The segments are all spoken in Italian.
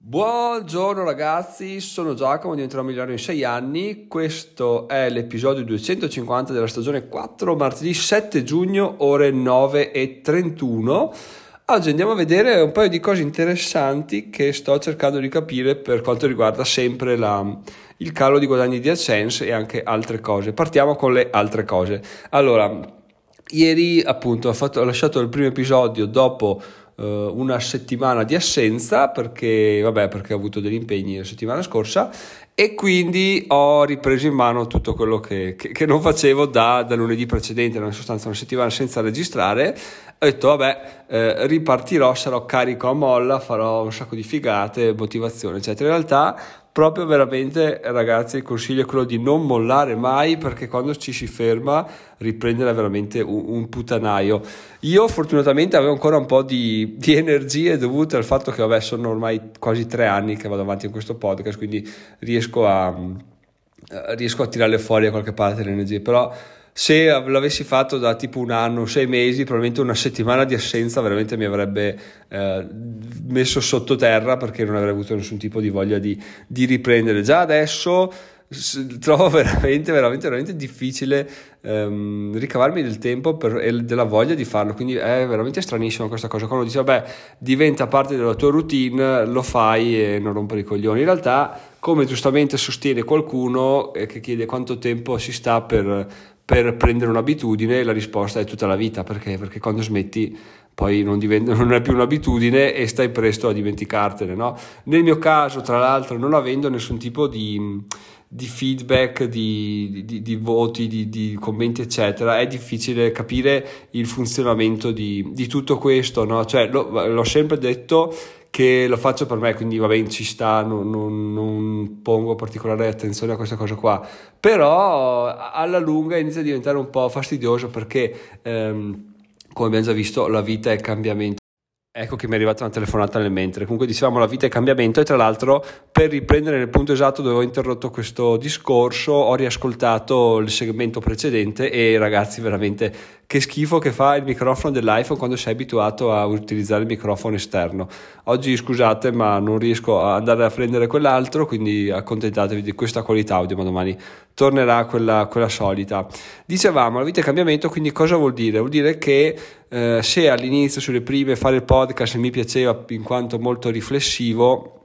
Buongiorno ragazzi, sono Giacomo, diventerò migliore in 6 anni. Questo è l'episodio 250 della stagione 4, martedì 7 giugno, ore 9 e 31. Oggi andiamo a vedere un paio di cose interessanti che sto cercando di capire per quanto riguarda sempre la, il calo di guadagni di AdSense e anche altre cose. Partiamo con le altre cose. Allora, ieri appunto ho, fatto, ho lasciato il primo episodio dopo una settimana di assenza perché, vabbè, perché ho avuto degli impegni la settimana scorsa e quindi ho ripreso in mano tutto quello che, che, che non facevo da, da, lunedì precedente, in sostanza una settimana senza registrare. Ho detto, vabbè, eh, ripartirò, sarò carico a molla, farò un sacco di figate, motivazione, eccetera. In realtà proprio veramente ragazzi il consiglio è quello di non mollare mai perché quando ci si ferma riprendere veramente un, un putanaio io fortunatamente avevo ancora un po' di, di, energie dovute al fatto che vabbè sono ormai quasi tre anni che vado avanti in questo podcast quindi riesco a, riesco a tirarle fuori a qualche parte le energie però se l'avessi fatto da tipo un anno, sei mesi, probabilmente una settimana di assenza veramente mi avrebbe eh, messo sottoterra perché non avrei avuto nessun tipo di voglia di, di riprendere. Già adesso trovo veramente, veramente, veramente difficile ehm, ricavarmi del tempo per, e della voglia di farlo. Quindi è veramente stranissima questa cosa. Quando dici, vabbè, diventa parte della tua routine, lo fai e non rompere i coglioni. In realtà, come giustamente sostiene qualcuno eh, che chiede quanto tempo si sta per per prendere un'abitudine la risposta è tutta la vita perché, perché quando smetti poi non, diventa, non, è più un'abitudine e stai presto a dimenticartene no? nel mio caso tra l'altro non avendo nessun tipo di, di feedback di, di, di voti di, commenti eccetera è difficile capire il funzionamento di, tutto questo no? cioè, lo, l'ho sempre detto che lo faccio per me, quindi va bene, ci sta, non, non, non, pongo particolare attenzione a questa cosa qua, però alla lunga inizia a diventare un po' fastidioso perché, ehm, come abbiamo già visto, la vita è cambiamento. Ecco che mi è arrivata una telefonata nel mentre. Comunque dicevamo la vita è cambiamento e tra l'altro per riprendere nel punto esatto dove ho interrotto questo discorso ho riascoltato il segmento precedente e ragazzi veramente che schifo che fa il microfono dell'iPhone quando sei abituato a utilizzare il microfono esterno. Oggi scusate ma non riesco ad andare a prendere quell'altro, quindi accontentatevi di questa qualità audio, ma domani tornerà quella, quella solita. Dicevamo, la vita è cambiamento, quindi cosa vuol dire? Vuol dire che eh, se all'inizio sulle prime fare il podcast mi piaceva in quanto molto riflessivo,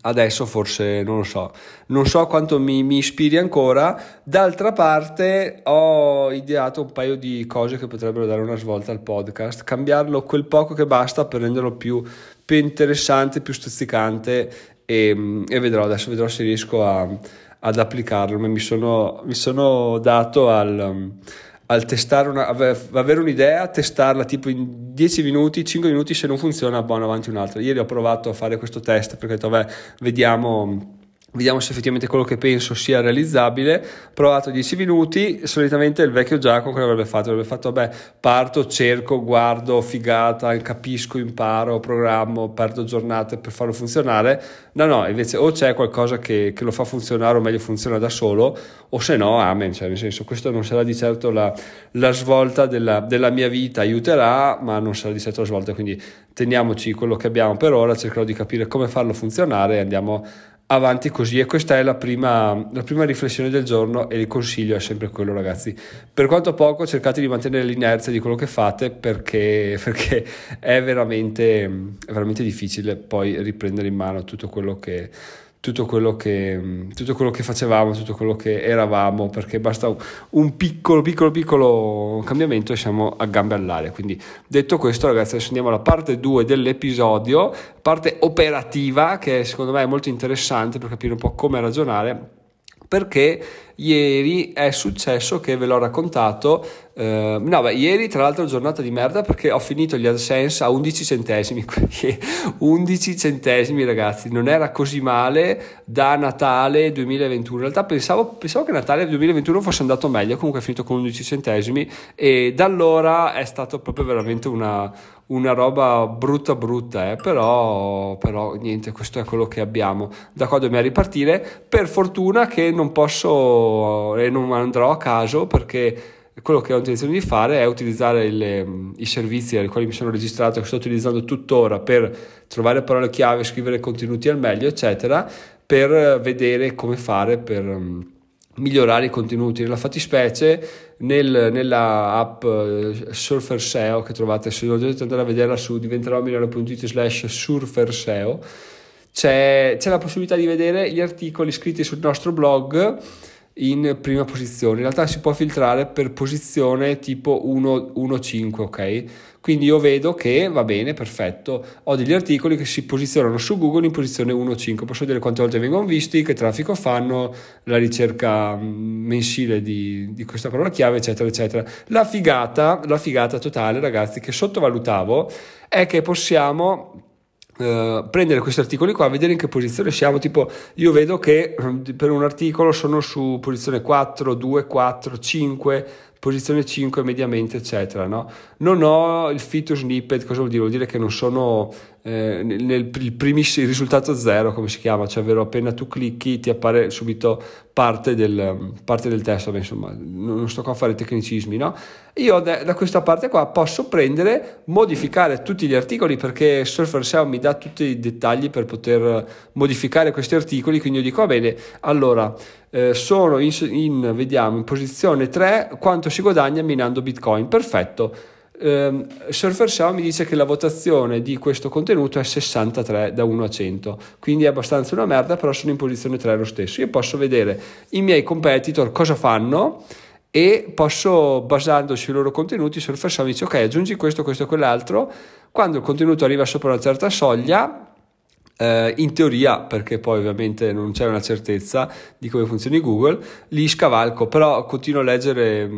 adesso forse non lo so, non so quanto mi, mi, ispiri ancora. D'altra parte, ho ideato un paio di cose che potrebbero dare una svolta al podcast, cambiarlo quel poco che basta per renderlo più, più interessante, più stuzzicante. E, e, vedrò adesso vedrò se riesco a, ad applicarlo. Mi sono, mi sono dato al al testare una, avere un'idea, testarla tipo in 10 minuti, 5 minuti, se non funziona, buono avanti un altro. Ieri ho provato a fare questo test perché ho detto, vabbè, vediamo Vediamo se effettivamente quello che penso sia realizzabile. Provato 10 minuti, solitamente il vecchio Giacomo cosa avrebbe fatto? Avrebbe fatto, vabbè, parto, cerco, guardo, figata, capisco, imparo, programmo, perdo giornate per farlo funzionare. No, no, invece o c'è qualcosa che, che lo fa funzionare o meglio funziona da solo, o se no, amen, cioè nel senso questo non sarà di certo la, la svolta della, della mia vita, aiuterà, ma non sarà di certo la svolta, quindi teniamoci quello che abbiamo per ora, cercherò di capire come farlo funzionare e andiamo a avanti così. E questa è la prima, la prima, riflessione del giorno e il consiglio è sempre quello ragazzi. Per quanto poco cercate di mantenere l'inerzia di quello che fate perché, perché è, veramente, è veramente difficile poi riprendere in mano tutto quello che tutto quello, che, tutto quello che facevamo, tutto quello che eravamo, perché basta un piccolo, piccolo, piccolo cambiamento e siamo a gambe all'aria. Quindi detto questo, ragazzi, adesso andiamo alla parte 2 dell'episodio, parte operativa, che secondo me è molto interessante per capire un po' come ragionare perché ieri è successo che ve l'ho raccontato. Eh, no, beh, ieri tra l'altro giornata di merda perché ho finito gli AdSense a 11 centesimi. 11 centesimi, ragazzi, non era così male da Natale 2021. In realtà pensavo, pensavo che Natale 2021 fosse andato meglio, comunque è finito con 11 centesimi e da allora è stato proprio veramente una, una roba brutta brutta, eh? però, però niente, questo è quello che abbiamo. Da qua dobbiamo ripartire. Per fortuna che non posso e non andrò a caso perché quello che ho intenzione di fare è utilizzare le, i servizi ai quali mi sono registrato, che sto utilizzando tuttora per trovare parole chiave, scrivere contenuti al meglio, eccetera, per vedere come fare per um, migliorare i contenuti. Nella fattispecie, nel, nella app uh, Surfer SEO che trovate, se dovete andare a vederla su diventerò.it slash surfer SEO, c'è, c'è la possibilità di vedere gli articoli scritti sul nostro blog in prima posizione. In realtà si può filtrare per posizione tipo 1-5, ok? Quindi io vedo che va bene, perfetto. Ho degli articoli che si posizionano su Google in posizione 1-5. Posso vedere quante volte vengono visti, che traffico fanno, la ricerca mm, mensile di, di questa parola chiave, eccetera, eccetera. La figata, la figata totale, ragazzi, che sottovalutavo è che possiamo Uh, prendere questi articoli qua, vedere in che posizione siamo. Tipo, io vedo che eh, per un articolo sono su posizione 4, 2, 4, 5, posizione 5 mediamente, eccetera. No? Non ho il to snippet, cosa vuol dire? Vuol dire che non sono eh, nel, nel primissimo risultato zero, come si chiama, cioè ovvero appena tu clicchi ti appare subito parte del, parte del testo, Beh, insomma, non sto qua a fare tecnicismi, no? Io da, da, questa parte qua posso prendere, modificare tutti gli articoli perché Surfer SEO mi dà tutti i dettagli per poter modificare questi articoli, quindi io dico, va bene, allora eh, sono in, in, vediamo, in posizione 3, quanto si guadagna minando Bitcoin, perfetto. Eh, Surfer SEO mi dice che la votazione di questo contenuto è 63 da 1 a 100, quindi è abbastanza una merda, però sono in posizione 3 lo stesso. Io posso vedere i miei competitor cosa fanno e posso, basandosi sui loro contenuti, Surfer SEO mi dice ok, aggiungi questo, questo e quell'altro. Quando il contenuto arriva sopra una certa soglia, eh, in teoria, perché poi ovviamente non c'è una certezza di come funzioni Google, li scavalco, però continuo a leggere mh,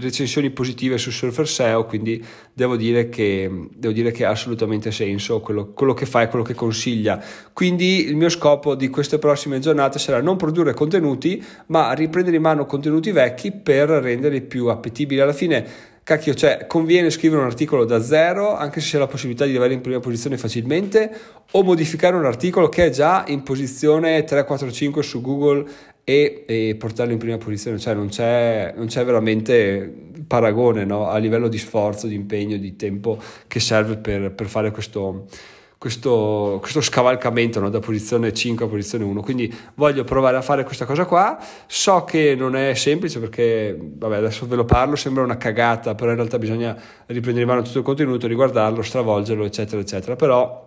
recensioni positive su Surfer SEO, quindi devo dire che, devo dire che ha assolutamente senso quello, quello che fa e quello che consiglia. Quindi il mio scopo di queste prossime giornate sarà non produrre contenuti, ma riprendere in mano contenuti vecchi per renderli più appetibili. Alla fine cacchio, cioè conviene scrivere un articolo da zero, anche se c'è la possibilità di arrivare in prima posizione facilmente, o modificare un articolo che è già in posizione 3, 4, 5 su Google e, e portarlo in prima posizione, cioè non c'è, non c'è veramente paragone no? a livello di sforzo, di impegno, di tempo che serve per, per fare questo questo, questo scavalcamento no? da posizione 5 a posizione 1 quindi voglio provare a fare questa cosa qua. So che non è semplice perché vabbè adesso ve lo parlo sembra una cagata però in realtà bisogna riprendere in mano tutto il contenuto riguardarlo stravolgerlo eccetera eccetera. Però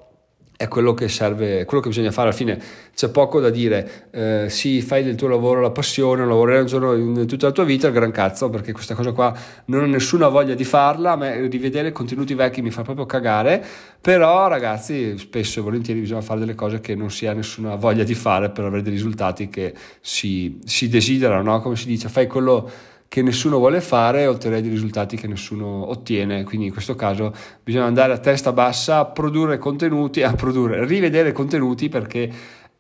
è quello che serve, quello che bisogna fare alla fine. C'è poco da dire, eh, sì, fai del tuo lavoro la passione, lavorerai un giorno in tutta la tua vita, il gran cazzo, perché questa cosa qua non ho nessuna voglia di farla, ma rivedere contenuti vecchi mi fa proprio cagare, però ragazzi, spesso e volentieri bisogna fare delle cose che non si ha nessuna voglia di fare per avere dei risultati che si, si desiderano, no? come si dice, fai quello che nessuno vuole fare e ottenere dei risultati che nessuno ottiene. Quindi in questo caso bisogna andare a testa bassa a produrre contenuti, a produrre, rivedere contenuti perché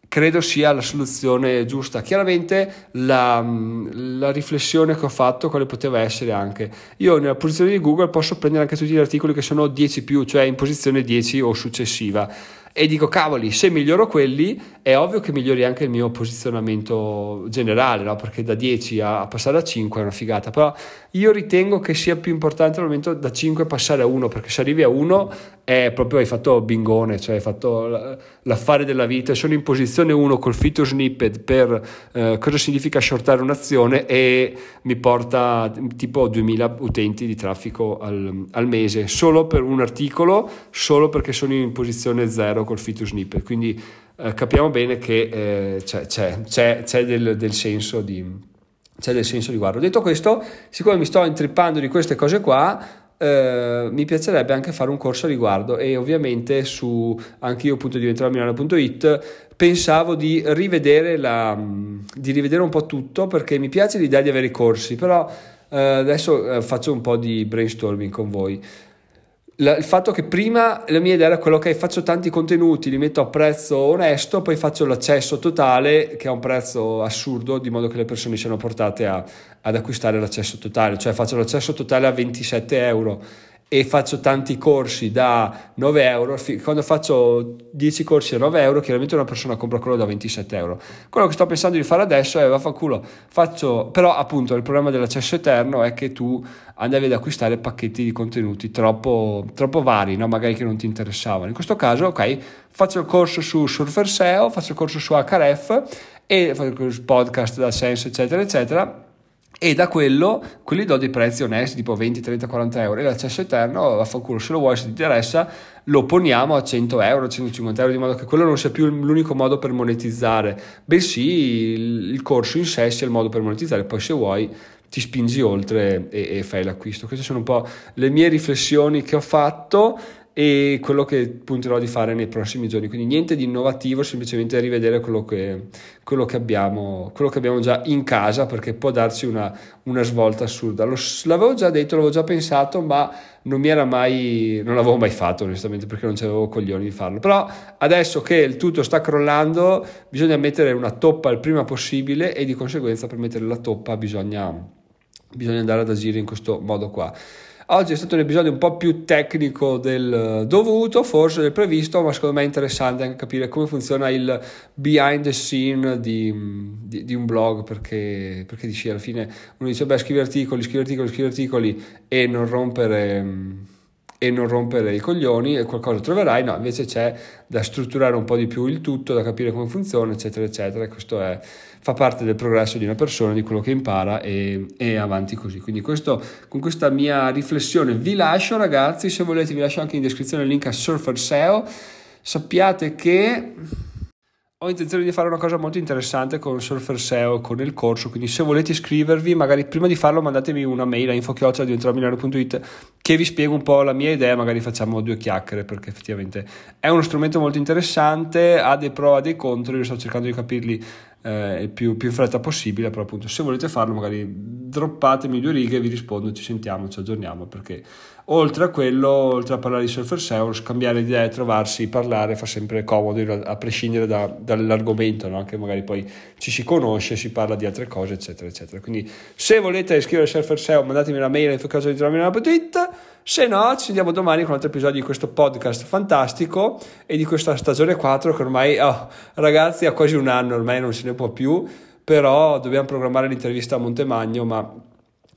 credo sia la soluzione giusta. Chiaramente la, la, riflessione che ho fatto, quale poteva essere anche, io nella posizione di Google posso prendere anche tutti gli articoli che sono 10 più, cioè in posizione 10 o successiva e dico cavoli, se miglioro quelli è ovvio che migliori anche il mio posizionamento generale, no? perché da 10 a, passare a 5 è una figata, però io ritengo che sia più importante al momento da 5 passare a 1, perché se arrivi a 1 è proprio hai fatto bingone, cioè hai fatto l'affare della vita, sono in posizione 1 col fito snippet per eh, cosa significa shortare un'azione e mi porta tipo 2000 utenti di traffico al, al mese, solo per un articolo, solo perché sono in posizione 0 col fito snippet, quindi eh, capiamo bene che eh, c'è, c'è, c'è, del, del, senso di c'è del senso di guardo. Detto questo, siccome mi sto intrippando di queste cose qua, eh, mi piacerebbe anche fare un corso a riguardo e ovviamente su anche io appunto diventerò pensavo di rivedere, la, di rivedere un po' tutto perché mi piace l'idea di avere i corsi però eh, adesso eh, faccio un po' di brainstorming con voi la, il fatto che prima la mia idea era quello che faccio tanti contenuti, li metto a prezzo onesto, poi faccio l'accesso totale che ha un prezzo assurdo, di modo che le persone siano portate a, ad acquistare l'accesso totale, cioè faccio l'accesso totale a 27 euro e faccio tanti corsi da 9 euro, quando faccio 10 corsi a 9 euro, chiaramente una persona compra quello da 27 euro. Quello che sto pensando di fare adesso è, vaffanculo, faccio, però appunto il problema dell'accesso eterno è che tu andavi ad acquistare pacchetti di contenuti troppo, troppo vari, no? magari che non ti interessavano. In questo caso, ok, faccio il corso su Surfer SEO, faccio il corso su HRF e faccio il podcast da Sense, eccetera, eccetera e da quello, quelli do dei prezzi onesti, tipo 20, 30, 40 euro, e l'accesso eterno, vaffanculo, se lo vuoi, se ti interessa, lo poniamo a 100 euro, 150 euro, di modo che quello non sia più l'unico modo per monetizzare, bensì il, corso in sé sia il modo per monetizzare, poi se vuoi ti spingi oltre e, e fai l'acquisto. Queste sono un po' le mie riflessioni che ho fatto e quello che punterò di fare nei prossimi giorni. Quindi niente di innovativo, semplicemente rivedere quello che, quello che, abbiamo, quello che abbiamo, già in casa perché può darci una, una svolta assurda. Lo, l'avevo già detto, l'avevo già pensato, ma non mi era mai, non l'avevo mai fatto onestamente perché non avevo coglioni di farlo. Però adesso che il tutto sta crollando, bisogna mettere una toppa il prima possibile e di conseguenza per mettere la toppa bisogna, bisogna andare ad agire in questo modo qua. Oggi è stato un episodio un po' più tecnico del dovuto, forse del previsto, ma secondo me è interessante anche capire come funziona il behind the scene di, di, di un blog, perché, perché dici alla fine uno dice, beh, scrivi articoli, scrivi articoli, scrivi articoli e non rompere e non rompere i coglioni e qualcosa troverai, no, invece c'è da strutturare un po' di più il tutto, da capire come funziona, eccetera, eccetera, questo è, fa parte del progresso di una persona, di quello che impara e, e avanti così. Quindi questo, con questa mia riflessione vi lascio ragazzi, se volete vi lascio anche in descrizione il link a Surfer SEO, sappiate che ho intenzione di fare una cosa molto interessante con Surfer SEO, con il corso, quindi se volete iscrivervi, magari prima di farlo mandatemi una mail a info.diventeromilano.it che vi spiego un po' la mia idea, magari facciamo due chiacchiere perché effettivamente è uno strumento molto interessante, ha dei pro e dei contro, io sto cercando di capirli eh, più, più in fretta possibile, però appunto se volete farlo magari droppatemi due righe, vi rispondo, ci sentiamo, ci aggiorniamo perché oltre a quello, oltre a parlare di Surfer SEO, scambiare idee, trovarsi, parlare fa sempre comodo a prescindere da, dall'argomento, no? anche magari poi ci si conosce, si parla di altre cose, eccetera, eccetera. Quindi se volete iscrivervi a Surfer SEO, mandatemi una mail a info.it, se no ci vediamo domani con un altro episodio di questo podcast fantastico e di questa stagione 4 che ormai, oh, ragazzi, ha quasi un anno, ormai non se ne può più, però dobbiamo programmare l'intervista a Montemagno, ma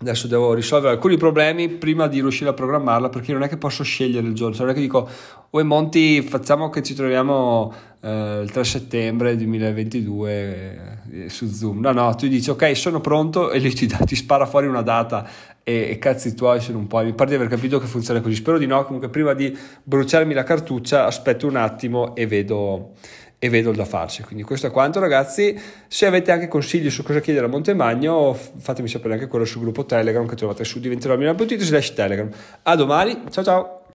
Adesso devo risolvere alcuni problemi prima di riuscire a programmarla perché non è che posso scegliere il giorno, cioè non è che dico, oi Monti, facciamo che ci troviamo eh, il 3 settembre 2022 eh, su Zoom. No, no, tu dici ok, sono pronto e lui ti, ti spara fuori una data e, e cazzi tuoi sono un po'. Mi pare di aver capito che funziona così. Spero di no, comunque prima di bruciarmi la cartuccia aspetto un attimo e vedo e vedo il da farci. Quindi questo è quanto ragazzi, se avete anche consigli su cosa chiedere a Montemagno fatemi sapere anche quello sul gruppo Telegram che trovate su diventerò slash Telegram. A domani, ciao ciao!